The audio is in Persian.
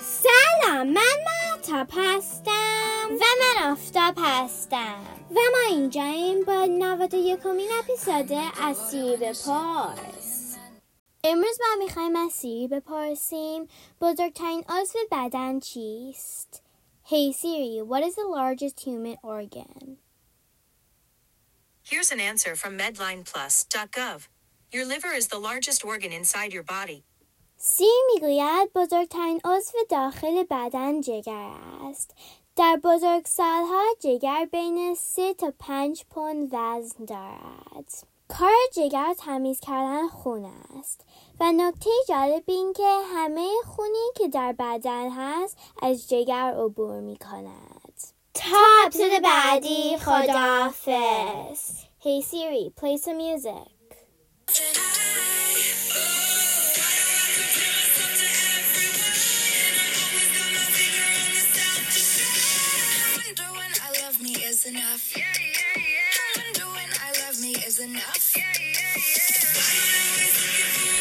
سلام من مهتاب هستم و من آفتاب هستم و ما اینجاییم با 91 کمین اپیزود از سیری بپرس امروز ما می‌خوایم از سیری بپرسیم بزرگترین عضو بدن چیست؟ Hey Siri, what is the largest human organ? Here's an answer from medlineplus.gov. Your liver is the largest organ inside your body. سی می‌گوید بزرگترین عضو داخل بدن جگر است. در بزرگ سالها جگر بین 3 تا 5 پوند وزن دارد. کار جگر تمیز کردن خون است و نکته جالب این که همه خونی که در بدن هست از جگر عبور می کند. تا اپیزود بعدی خداحافظ Hey Siri, play some music. enough. Yeah, yeah, yeah. Doing I love me is enough.